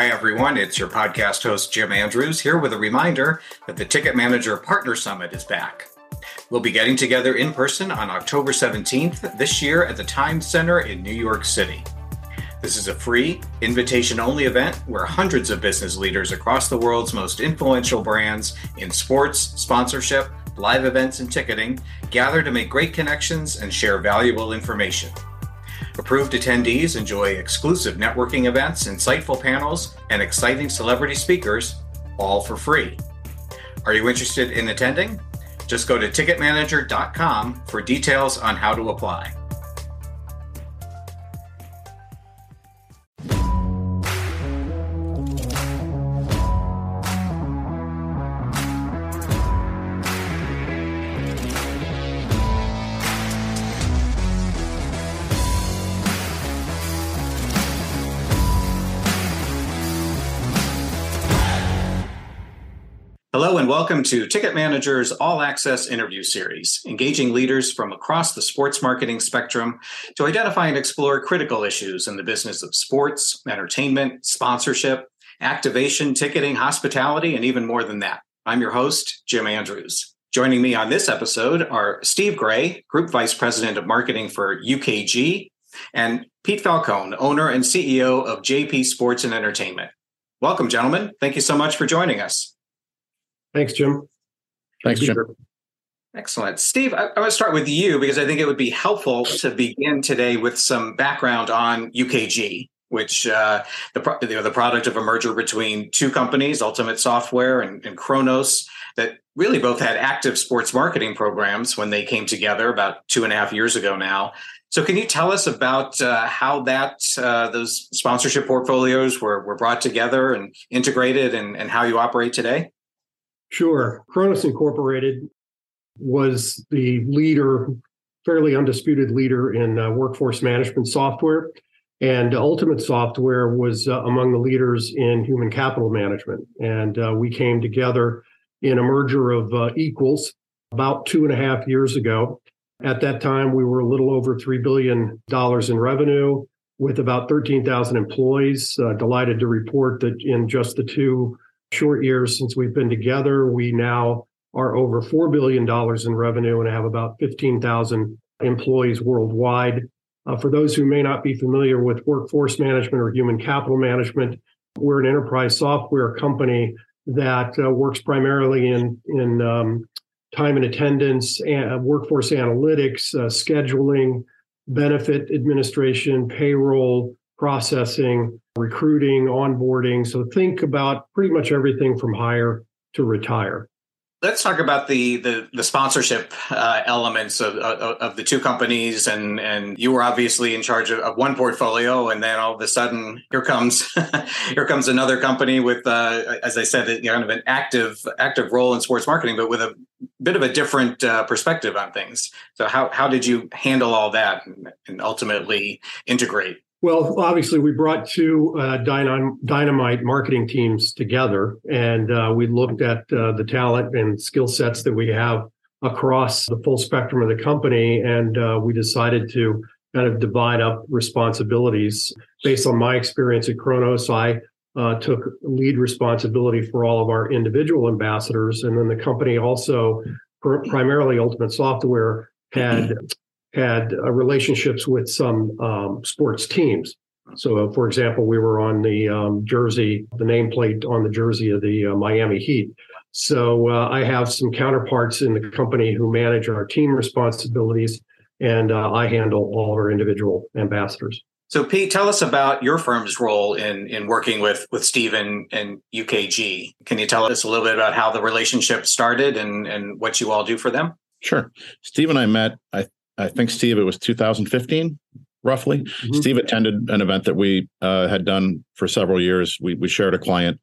Hi, everyone. It's your podcast host, Jim Andrews, here with a reminder that the Ticket Manager Partner Summit is back. We'll be getting together in person on October 17th this year at the Times Center in New York City. This is a free, invitation only event where hundreds of business leaders across the world's most influential brands in sports, sponsorship, live events, and ticketing gather to make great connections and share valuable information. Approved attendees enjoy exclusive networking events, insightful panels, and exciting celebrity speakers, all for free. Are you interested in attending? Just go to ticketmanager.com for details on how to apply. Hello, and welcome to Ticket Manager's All Access interview series, engaging leaders from across the sports marketing spectrum to identify and explore critical issues in the business of sports, entertainment, sponsorship, activation, ticketing, hospitality, and even more than that. I'm your host, Jim Andrews. Joining me on this episode are Steve Gray, Group Vice President of Marketing for UKG, and Pete Falcone, owner and CEO of JP Sports and Entertainment. Welcome, gentlemen. Thank you so much for joining us. Thanks, Jim. Thanks, Jim. Excellent. Steve, I, I want to start with you because I think it would be helpful to begin today with some background on UKG, which uh, the, you know, the product of a merger between two companies, Ultimate Software and, and Kronos, that really both had active sports marketing programs when they came together about two and a half years ago now. So, can you tell us about uh, how that uh, those sponsorship portfolios were, were brought together and integrated, and, and how you operate today? Sure. Kronos Incorporated was the leader, fairly undisputed leader in uh, workforce management software. And Ultimate Software was uh, among the leaders in human capital management. And uh, we came together in a merger of uh, equals about two and a half years ago. At that time, we were a little over $3 billion in revenue with about 13,000 employees. Uh, delighted to report that in just the two short years since we've been together, we now are over $4 billion in revenue and have about 15,000 employees worldwide. Uh, for those who may not be familiar with workforce management or human capital management, we're an enterprise software company that uh, works primarily in, in um, time and attendance, and workforce analytics, uh, scheduling, benefit administration, payroll, processing, recruiting, onboarding. So think about pretty much everything from hire to retire. Let's talk about the the, the sponsorship uh, elements of, of, of the two companies, and and you were obviously in charge of, of, one portfolio, and then all of a sudden here comes here comes another company with, uh, as I said, you know, kind of an active active role in sports marketing, but with a bit of a different uh, perspective on things. So how how did you handle all that and, and ultimately integrate? Well, obviously, we brought two uh, dynamite marketing teams together, and uh, we looked at uh, the talent and skill sets that we have across the full spectrum of the company, and uh, we decided to kind of divide up responsibilities. Based on my experience at Kronos, I uh, took lead responsibility for all of our individual ambassadors, and then the company also, pr- primarily Ultimate Software, had had uh, relationships with some um, sports teams. So, uh, for example, we were on the um, jersey, the nameplate on the jersey of the uh, Miami Heat. So, uh, I have some counterparts in the company who manage our team responsibilities, and uh, I handle all of our individual ambassadors. So, Pete, tell us about your firm's role in in working with with Stephen and UKG. Can you tell us a little bit about how the relationship started and and what you all do for them? Sure. Steve and I met, I I think Steve, it was 2015, roughly. Mm-hmm. Steve attended an event that we uh, had done for several years. We we shared a client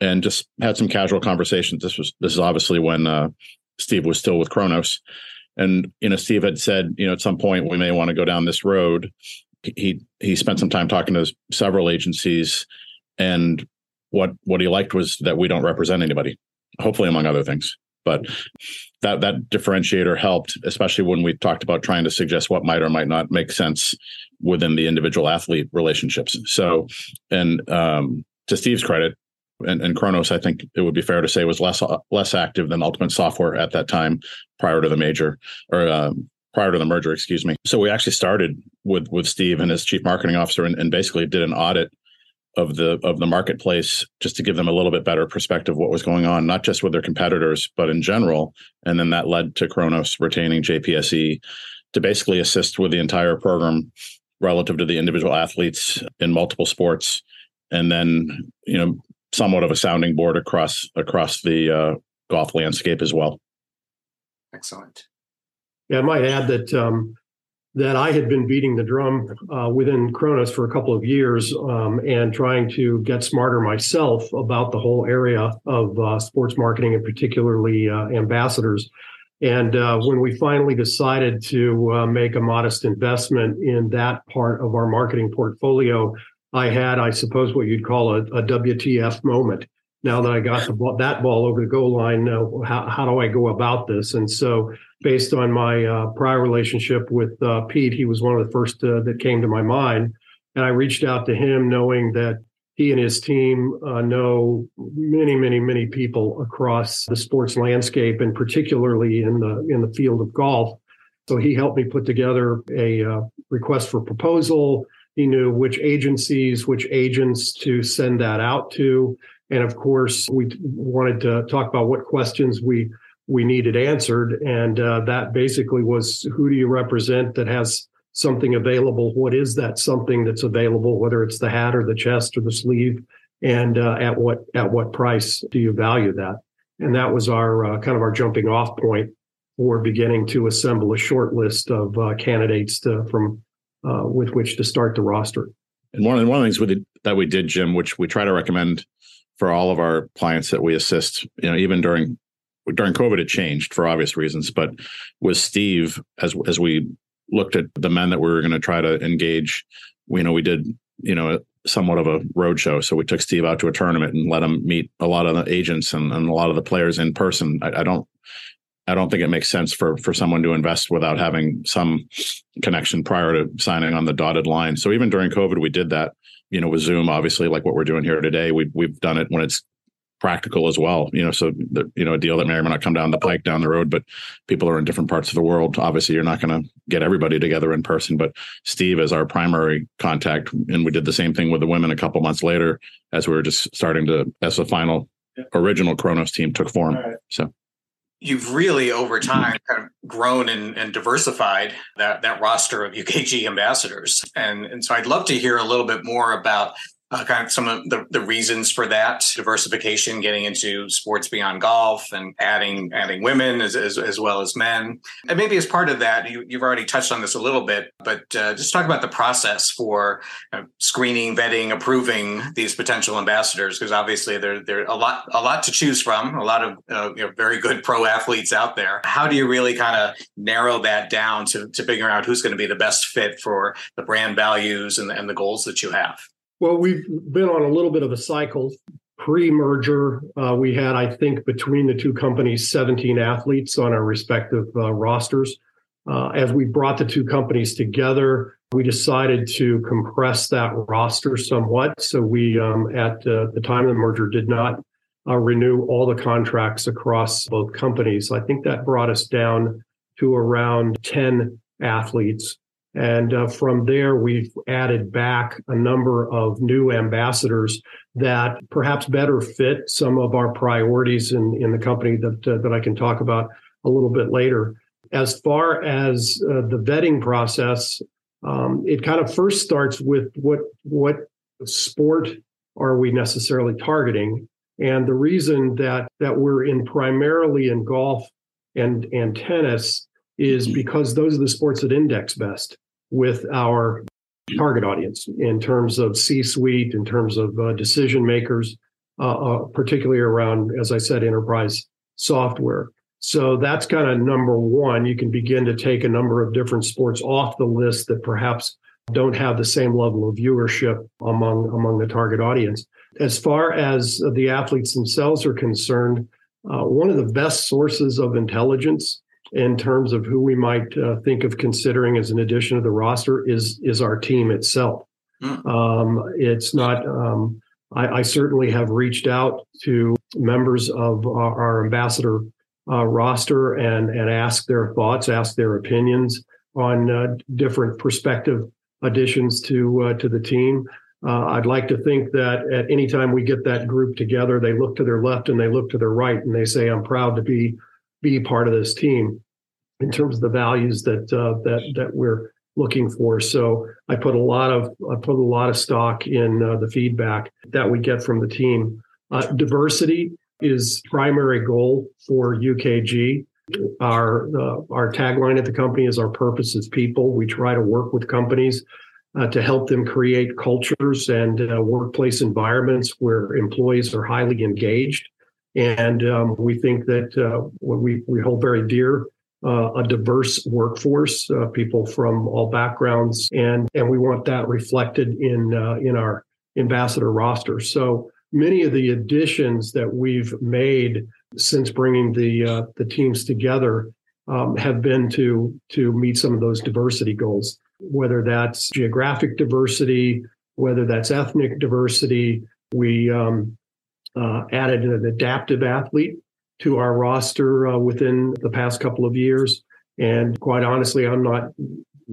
and just had some casual conversations. This was this is obviously when uh, Steve was still with Kronos, and you know Steve had said you know at some point we may want to go down this road. He he spent some time talking to several agencies, and what what he liked was that we don't represent anybody. Hopefully, among other things. But that that differentiator helped, especially when we talked about trying to suggest what might or might not make sense within the individual athlete relationships. So, and um, to Steve's credit, and, and Kronos, I think it would be fair to say, was less less active than Ultimate Software at that time, prior to the major or um, prior to the merger, excuse me. So we actually started with with Steve and his chief marketing officer, and, and basically did an audit of the of the marketplace just to give them a little bit better perspective of what was going on, not just with their competitors, but in general. And then that led to Kronos retaining JPSE to basically assist with the entire program relative to the individual athletes in multiple sports, and then you know somewhat of a sounding board across across the uh, golf landscape as well. Excellent. Yeah, I might add that um, that I had been beating the drum uh, within Kronos for a couple of years um, and trying to get smarter myself about the whole area of uh, sports marketing and particularly uh, ambassadors. And uh, when we finally decided to uh, make a modest investment in that part of our marketing portfolio, I had, I suppose, what you'd call a, a WTF moment. Now that I got the that ball over the goal line, how, how do I go about this? And so, based on my uh, prior relationship with uh, Pete, he was one of the first uh, that came to my mind. And I reached out to him knowing that he and his team uh, know many, many, many people across the sports landscape, and particularly in the in the field of golf. So he helped me put together a uh, request for proposal. He knew which agencies, which agents to send that out to, and of course, we wanted to talk about what questions we we needed answered, and uh, that basically was who do you represent that has something available. What is that something that's available, whether it's the hat or the chest or the sleeve, and uh, at what at what price do you value that? And that was our uh, kind of our jumping off point for beginning to assemble a short list of uh, candidates to, from uh, with which to start the roster. And one of the, one of the things we did, that we did, Jim, which we try to recommend for all of our clients that we assist, you know, even during during COVID, it changed for obvious reasons. But with Steve, as as we looked at the men that we were going to try to engage. We you know we did you know somewhat of a roadshow. So we took Steve out to a tournament and let him meet a lot of the agents and, and a lot of the players in person. I, I, don't I don't think it makes sense for for someone to invest without having some connection prior to signing on the dotted line. So even during COVID, we did that. You know, with Zoom, obviously, like what we're doing here today, we've we've done it when it's practical as well. You know, so the, you know a deal that may or may not come down the pike down the road, but people are in different parts of the world. Obviously, you're not going to get everybody together in person. But Steve is our primary contact, and we did the same thing with the women a couple months later as we were just starting to as the final original Kronos team took form. Right. So. You've really over time kind of grown and, and diversified that, that roster of UKG ambassadors. And, and so I'd love to hear a little bit more about uh, kind of some of the, the reasons for that diversification, getting into sports beyond golf and adding adding women as, as, as well as men. And maybe as part of that, you, have already touched on this a little bit, but uh, just talk about the process for uh, screening, vetting, approving these potential ambassadors, because obviously there there a lot a lot to choose from, a lot of uh, you know, very good pro athletes out there. How do you really kind of narrow that down to to figure out who's going to be the best fit for the brand values and, and the goals that you have? Well, we've been on a little bit of a cycle. Pre merger, uh, we had, I think, between the two companies, 17 athletes on our respective uh, rosters. Uh, as we brought the two companies together, we decided to compress that roster somewhat. So we, um, at uh, the time of the merger, did not uh, renew all the contracts across both companies. I think that brought us down to around 10 athletes. And uh, from there, we've added back a number of new ambassadors that perhaps better fit some of our priorities in, in the company that, uh, that I can talk about a little bit later. As far as uh, the vetting process, um, it kind of first starts with what what sport are we necessarily targeting, and the reason that that we're in primarily in golf and and tennis is mm-hmm. because those are the sports that index best with our target audience in terms of C-suite, in terms of uh, decision makers, uh, uh, particularly around, as I said, enterprise software. So that's kind of number one. You can begin to take a number of different sports off the list that perhaps don't have the same level of viewership among among the target audience. As far as the athletes themselves are concerned, uh, one of the best sources of intelligence in terms of who we might uh, think of considering as an addition to the roster is is our team itself. Mm. Um, it's not um, I, I certainly have reached out to members of our, our ambassador uh, roster and and asked their thoughts, asked their opinions on uh, different perspective additions to uh, to the team. Uh, I'd like to think that at any time we get that group together, they look to their left and they look to their right and they say, "I'm proud to be be part of this team." In terms of the values that uh, that that we're looking for, so I put a lot of I put a lot of stock in uh, the feedback that we get from the team. Uh, diversity is primary goal for UKG. Our uh, our tagline at the company is "Our purpose is people." We try to work with companies uh, to help them create cultures and uh, workplace environments where employees are highly engaged. And um, we think that uh, we, we hold very dear uh, a diverse workforce, uh, people from all backgrounds, and, and we want that reflected in, uh, in our ambassador roster. So many of the additions that we've made since bringing the, the teams together um, have been to, to meet some of those diversity goals whether that's geographic diversity, whether that's ethnic diversity. We um, uh, added an adaptive athlete to our roster uh, within the past couple of years. And quite honestly, I'm not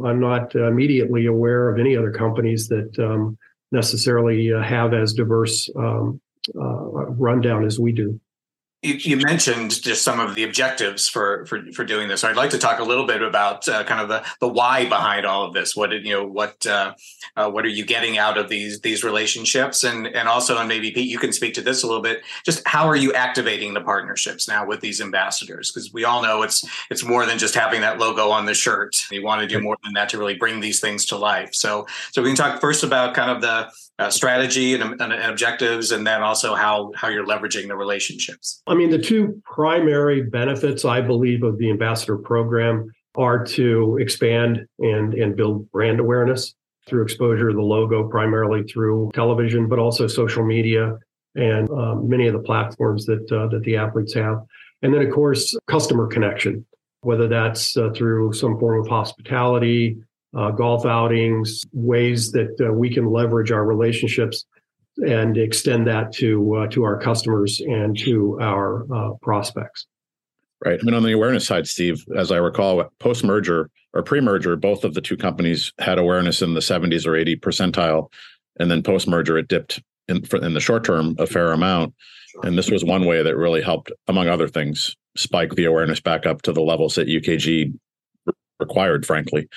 I'm not immediately aware of any other companies that um, necessarily uh, have as diverse um, uh, rundown as we do you, you, mentioned just some of the objectives for for for doing this. I'd like to talk a little bit about uh, kind of the the why behind all of this. What did you know? What uh, uh, what are you getting out of these these relationships? And and also, and maybe Pete, you can speak to this a little bit. Just how are you activating the partnerships now with these ambassadors? Because we all know it's it's more than just having that logo on the shirt. You want to do more than that to really bring these things to life. So so we can talk first about kind of the uh, strategy and, and, objectives, and then also how how you're leveraging the relationships. I mean, the two primary benefits I believe of the ambassador program are to expand and and build brand awareness through exposure of the logo, primarily through television, but also social media and uh, many of the platforms that uh, that the athletes have, and then of course customer connection, whether that's uh, through some form of hospitality uh, golf outings, ways that uh, we can leverage our relationships and extend that to uh, to our customers and to our uh, prospects. Right. I mean, on the awareness side, Steve, as I recall, post merger or pre merger, both of the two companies had awareness in the 70s or 80 percentile, and then post merger it dipped in in the short term a fair amount. And this was one way that really helped, among other things, spike the awareness back up to the levels that UKG required, frankly,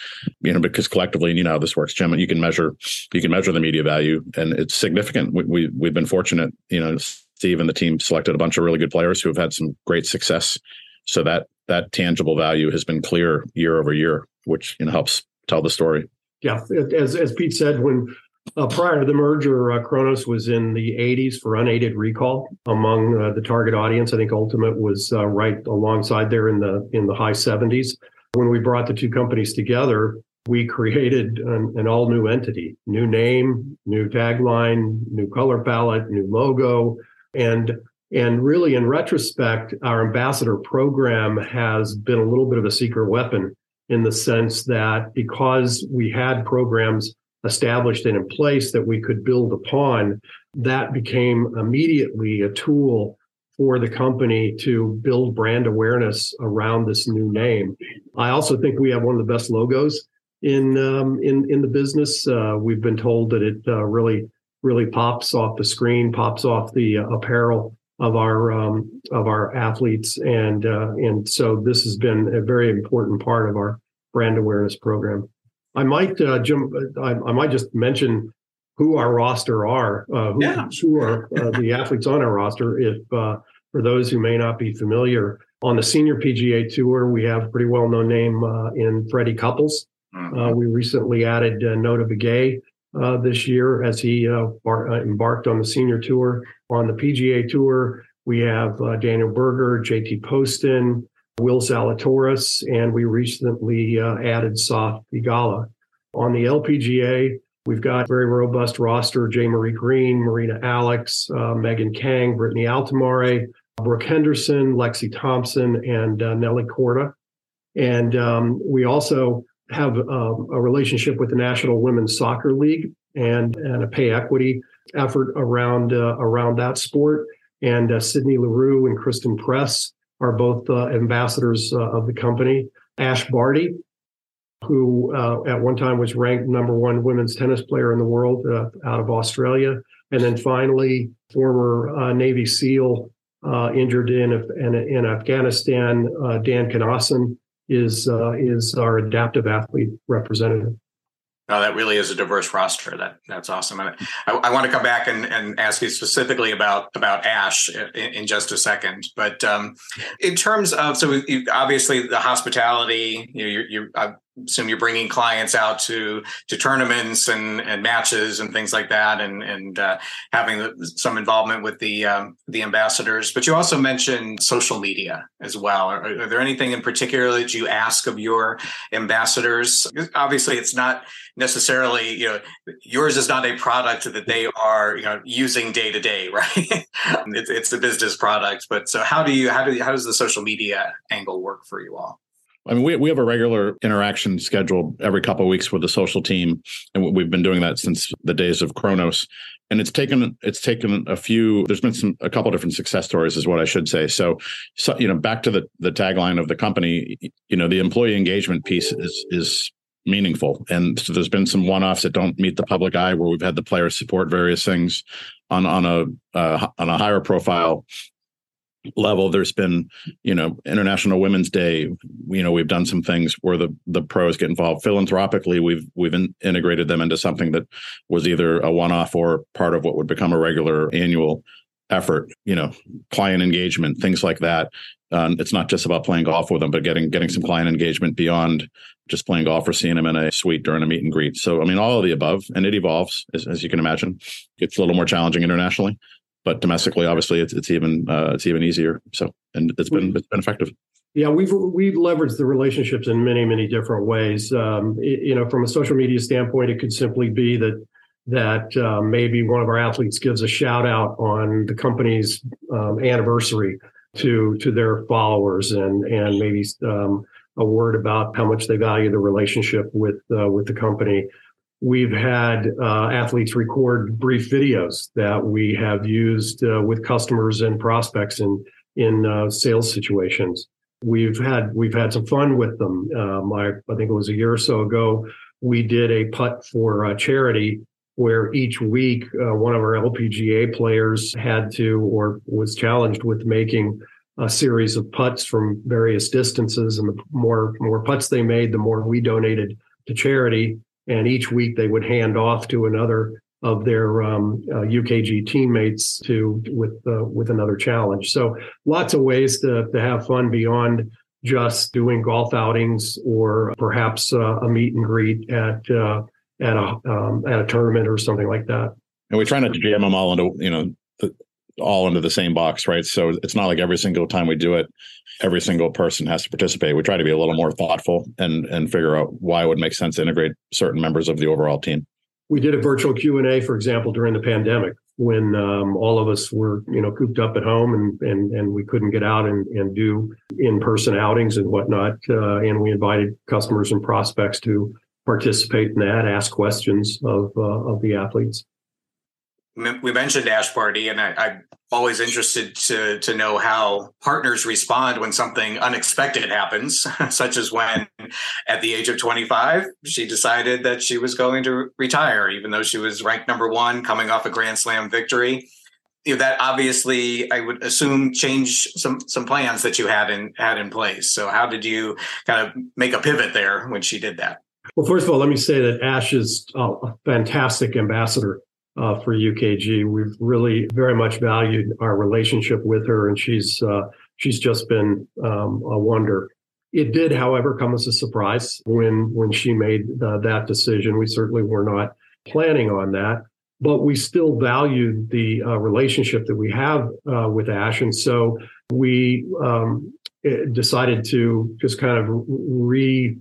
you know, because collectively, and you know how this works, Jim. You can measure, you can measure the media value, and it's significant. We, we we've been fortunate, you know, Steve and the team selected a bunch of really good players who have had some great success. So that that tangible value has been clear year over year, which you know helps tell the story. Yeah, as as Pete said, when uh, prior to the merger, uh, Kronos was in the 80s for unaided recall among uh, the target audience. I think Ultimate was uh, right alongside there in the in the high 70s. When we brought the two companies together, we created an, an all new entity, new name, new tagline, new color palette, new logo. And and really, in retrospect, our ambassador program has been a little bit of a secret weapon in the sense that because we had programs established and in place that we could build upon, that became immediately a tool for the company to build brand awareness around this new name. I also think we have one of the best logos in um, in in the business. Uh, we've been told that it uh, really really pops off the screen, pops off the apparel of our um, of our athletes, and uh, and so this has been a very important part of our brand awareness program. I might, uh, Jim, I, I might just mention who our roster are, uh, who, yeah. who are uh, the athletes on our roster. If uh, for those who may not be familiar, on the senior PGA Tour, we have a pretty well known name uh, in Freddie Couples. Mm-hmm. Uh, we recently added uh, Notah Begay this year as he bar- embarked on the senior tour. On the PGA Tour, we have Daniel Berger, JT Poston, Will Zalatoris, and we recently added Sahith Theegala. On the LPGA, We've got very robust roster Jaye Marie Green, Marina Alex, uh, Megan Kang, Brittany Altomare, Brooke Henderson, Lexi Thompson, and uh, Nelly Korda. And um, we also have uh, a relationship with the National Women's Soccer League and, and a pay equity effort around uh, around that sport. And uh, Sydney Leroux and Christen Press are both uh, ambassadors uh, of the company. Ash Barty, who uh, at one time was ranked number one women's tennis player in the world uh, out of Australia. And then finally, former Navy SEAL injured in, in, in Afghanistan, Dan Cnossen is is our adaptive athlete representative. No, that really is a diverse roster. That that's awesome. I, I want to come back and, and ask you specifically about about Ash in, in just a second. But um, in terms of so you, obviously the hospitality, you you're, I assume you're bringing clients out to to tournaments and, and matches and things like that, and and uh, having some involvement with the um, the ambassadors. But you also mentioned social media as well. Are, are there anything in particular that you ask of your ambassadors? Obviously, it's not necessarily you know yours is not a product that they are you know using day to day right it's, it's the business product but so how do you how do how does the social media angle work for you all I mean, we, we have a regular interaction schedule every couple of weeks with the social team, and we've been doing that since the days of Kronos. And it's taken it's taken a few. There's been some a couple different success stories, is what I should say. So, so you know, back to the the tagline of the company, you know, the employee engagement piece is is meaningful. And so there's been some one-offs that don't meet the public eye where we've had the players support various things on on a uh, on a higher profile level there's been you know international women's day you know we've done some things where the the pros get involved. Philanthropically we've we've in, integrated them into something that was either a one-off or part of what would become a regular annual effort you know client engagement things like that. Um, it's not just about playing golf with them but getting getting some client engagement beyond just playing golf or seeing them in a suite during a meet and greet. So i mean all of the above and it evolves as, as you can imagine. It's a little more challenging internationally but domestically obviously it's, it's even uh, it's even easier so and it's been it's been effective yeah, we've we've leveraged the relationships in many many different ways. Um, it, you know, from a social media standpoint, it could simply be that that uh, maybe one of our athletes gives a shout out on the company's um, anniversary to to their followers and and maybe um, a word about how much they value the relationship with uh, with the company. We've had uh, athletes record brief videos that we have used uh, with customers and prospects in in uh, sales situations. We've had we've had some fun with them. Um, I, I think it was a year or so ago. We did a putt for a charity where each week uh, one of our LPGA players had to or was challenged with making a series of putts from various distances, and the more more putts they made, the more we donated to charity. And each week they would hand off to another of their um, uh, UKG teammates to with uh, with another challenge. So lots of ways to to have fun beyond just doing golf outings or perhaps uh, a meet and greet at uh, at a um, at a tournament or something like that. And we try not to jam them all into you know all into the same box, right? So it's not like every single time we do it, every single person has to participate. We try to be a little more thoughtful and and figure out why it would make sense to integrate certain members of the overall team. We did a virtual Q and A, for example, during the pandemic when um, all of us were you know cooped up at home and and and we couldn't get out and, and do in person outings and whatnot. Uh, and we invited customers and prospects to participate in that, ask questions of uh, of the athletes. We mentioned Ash Barty, and I, am always interested to to know how partners respond when something unexpected happens, such as when, at the age of 25, she decided that she was going to retire, even though she was ranked number one, coming off a Grand Slam victory. You know, that obviously, I would assume, changed some some plans that you had in had in place. So, how did you kind of make a pivot there when she did that? Well, first of all, let me say that Ash is a fantastic ambassador uh, for UKG. We've really very much valued our relationship with her, and she's uh, she's just been um, a wonder. It did, however, come as a surprise when when she made uh, that decision. We certainly were not planning on that, but we still valued the uh, relationship that we have uh, with Ash, and so we um, eh, decided to just kind of re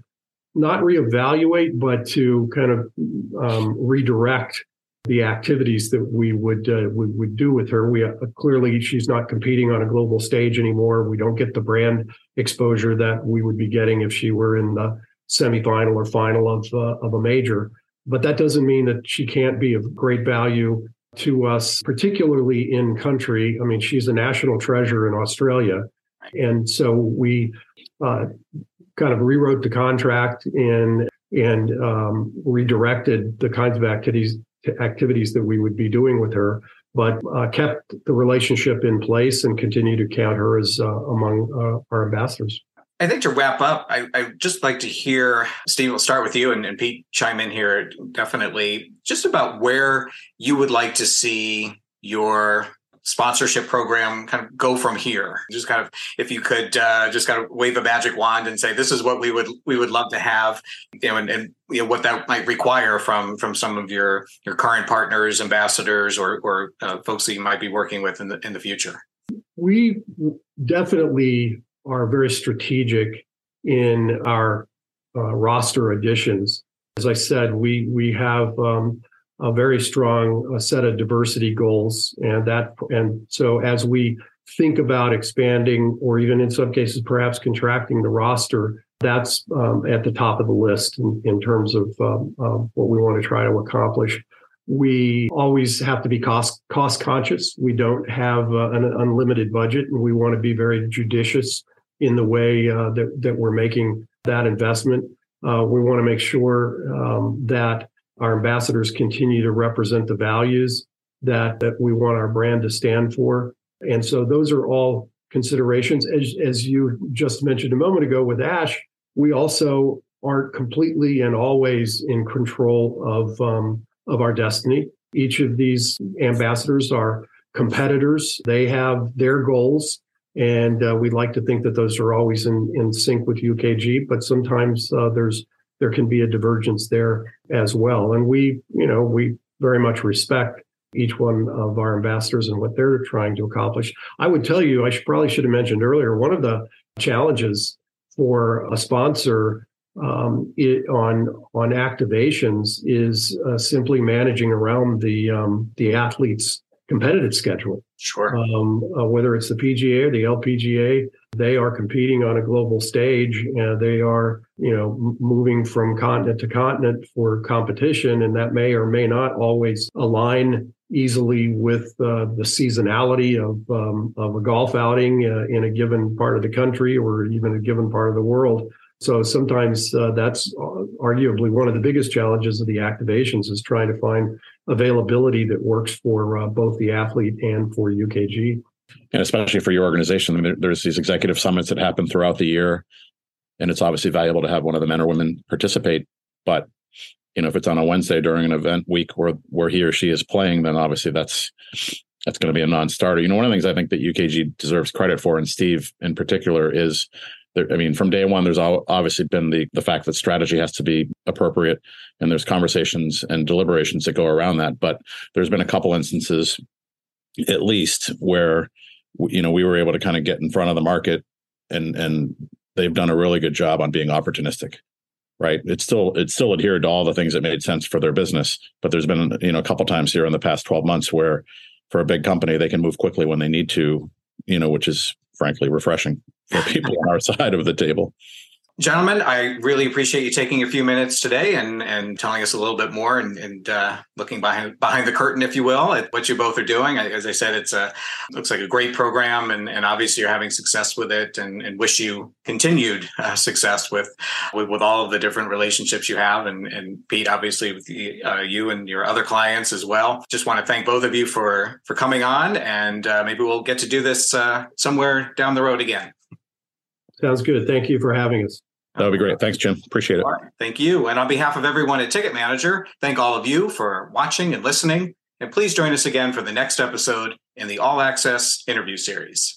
not reevaluate, but to kind of um, redirect the activities that we would uh, we would do with her. We uh, clearly she's not competing on a global stage anymore. We don't get the brand exposure that we would be getting if she were in the semifinal or final of uh, of a major. But that doesn't mean that she can't be of great value to us, particularly in country. I mean, she's a national treasure in Australia. And so we uh, kind of rewrote the contract and and um, redirected the kinds of activities activities that we would be doing with her, but uh, kept the relationship in place and continue to count her as uh, among uh, our ambassadors. I think to wrap up, I, would just like to hear, Steve, we'll start with you and, and Pete chime in here definitely, just about where you would like to see your sponsorship program kind of go from here. Just kind of if you could uh, just kind of wave a magic wand and say this is what we would we would love to have you know and, and you know what that might require from from some of your your current partners ambassadors or or uh, folks that you might be working with in the in the future. We definitely are very strategic in our uh, roster additions. As i said we we have um, a very strong set of diversity goals. And that and so as we think about expanding or even in some cases perhaps contracting the roster that's um, at the top of the list in, in terms of um, um, what we want to try to accomplish. We always have to be cost cost conscious. We don't have uh, an unlimited budget and we want to be very judicious in the way uh, that, that we're making that investment. Uh, we want to make sure um, that our ambassadors continue to represent the values that, that we want our brand to stand for. And so those are all considerations. As, as you just mentioned a moment ago with Ash, we also aren't completely and always in control of, um, of our destiny. Each of these ambassadors are competitors. They have their goals. And uh, we'd like to think that those are always in, in sync with UKG, but sometimes uh, there's there can be a divergence there as well. And we, you know, we very much respect each one of our ambassadors and what they're trying to accomplish. I would tell you, I should, probably should have mentioned earlier, one of the challenges for a sponsor um, it, on on activations is uh, simply managing around the um, the athletes' competitive schedule. Sure. Um, uh, whether it's the PGA or the LPGA, they are competing on a global stage. and they are, you know, moving from continent to continent for competition, and that may or may not always align easily with uh, the seasonality of um, of a golf outing uh, in a given part of the country or even a given part of the world. So sometimes uh, that's uh, arguably one of the biggest challenges of the activations is trying to find availability that works for uh, both the athlete and for UKG. And especially for your organization, there's these executive summits that happen throughout the year, and it's obviously valuable to have one of the men or women participate. But you know, if it's on a Wednesday during an event week where where he or she is playing, then obviously that's that's going to be a non-starter. You know, one of the things I think that UKG deserves credit for, and Steve in particular, is there, I mean, from day one, there's obviously been the the fact that strategy has to be appropriate, and there's conversations and deliberations that go around that. But there's been a couple instances, at least, where you know we were able to kind of get in front of the market, and and they've done a really good job on being opportunistic. Right. It's still it's still adhered to all the things that made sense for their business. But there's been, you know, a couple times here in the past 12 months where for a big company, they can move quickly when they need to, you know, which is frankly refreshing for people on our side of the table. Gentlemen, I really appreciate you taking a few minutes today and, and telling us a little bit more and, and uh, looking behind behind the curtain, if you will, at what you both are doing. As I said, it's a looks like a great program, and, and obviously you're having success with it, and, and wish you continued uh, success with, with, with all of the different relationships you have, and, and Pete, obviously with the, uh, you and your other clients as well. Just want to thank both of you for for coming on, and uh, maybe we'll get to do this uh, somewhere down the road again. Sounds good. Thank you for having us. That would be great. Thanks, Jim. Appreciate it. Thank you. And on behalf of everyone at Ticket Manager, thank all of you for watching and listening. And please join us again for the next episode in the All Access interview series.